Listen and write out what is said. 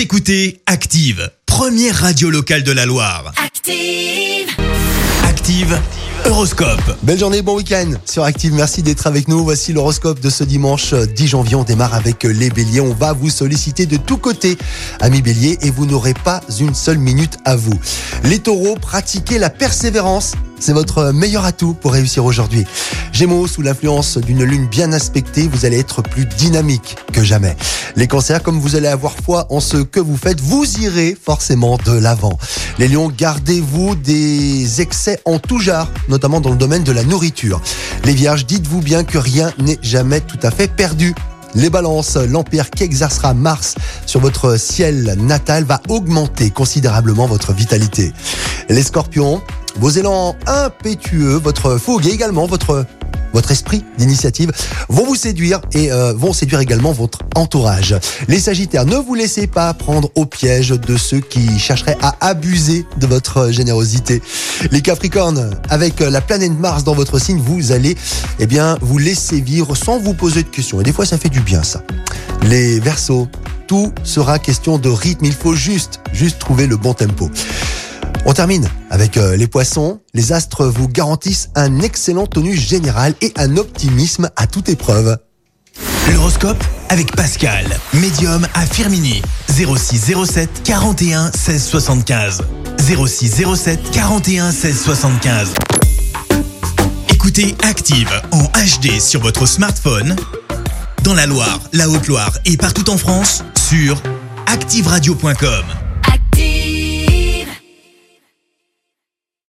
Vous écoutez Active, première radio locale de la Loire. Active. Active, Horoscope. Belle journée, bon week-end sur Active. Merci d'être avec nous. Voici l'horoscope de ce dimanche 10 janvier. On démarre avec les béliers. On va vous solliciter de tous côtés, amis béliers, et vous n'aurez pas une seule minute à vous. Les taureaux, pratiquez la persévérance. C'est votre meilleur atout pour réussir aujourd'hui. Gémeaux, sous l'influence d'une lune bien aspectée, vous allez être plus dynamique que jamais. Les cancers, comme vous allez avoir foi en ce que vous faites, vous irez forcément de l'avant. Les lions, gardez-vous des excès en tout genre, notamment dans le domaine de la nourriture. Les vierges, dites-vous bien que rien n'est jamais tout à fait perdu. Les balances, l'empire qu'exercera Mars sur votre ciel natal va augmenter considérablement votre vitalité. Les scorpions, vos élans impétueux, votre fougue et également votre votre esprit d'initiative vont vous séduire et euh, vont séduire également votre entourage. Les Sagittaires, ne vous laissez pas prendre au piège de ceux qui chercheraient à abuser de votre générosité. Les Capricornes, avec la planète Mars dans votre signe, vous allez eh bien vous laisser vivre sans vous poser de questions. Et des fois, ça fait du bien ça. Les Verseaux, tout sera question de rythme. Il faut juste, juste trouver le bon tempo. On termine avec euh, les poissons. Les astres vous garantissent un excellent tonus général et un optimisme à toute épreuve. L'horoscope avec Pascal, médium à Firmini. 06 07 41 16 75. 06 07 41 16 75. Écoutez Active en HD sur votre smartphone, dans la Loire, la Haute-Loire et partout en France, sur activeradio.com.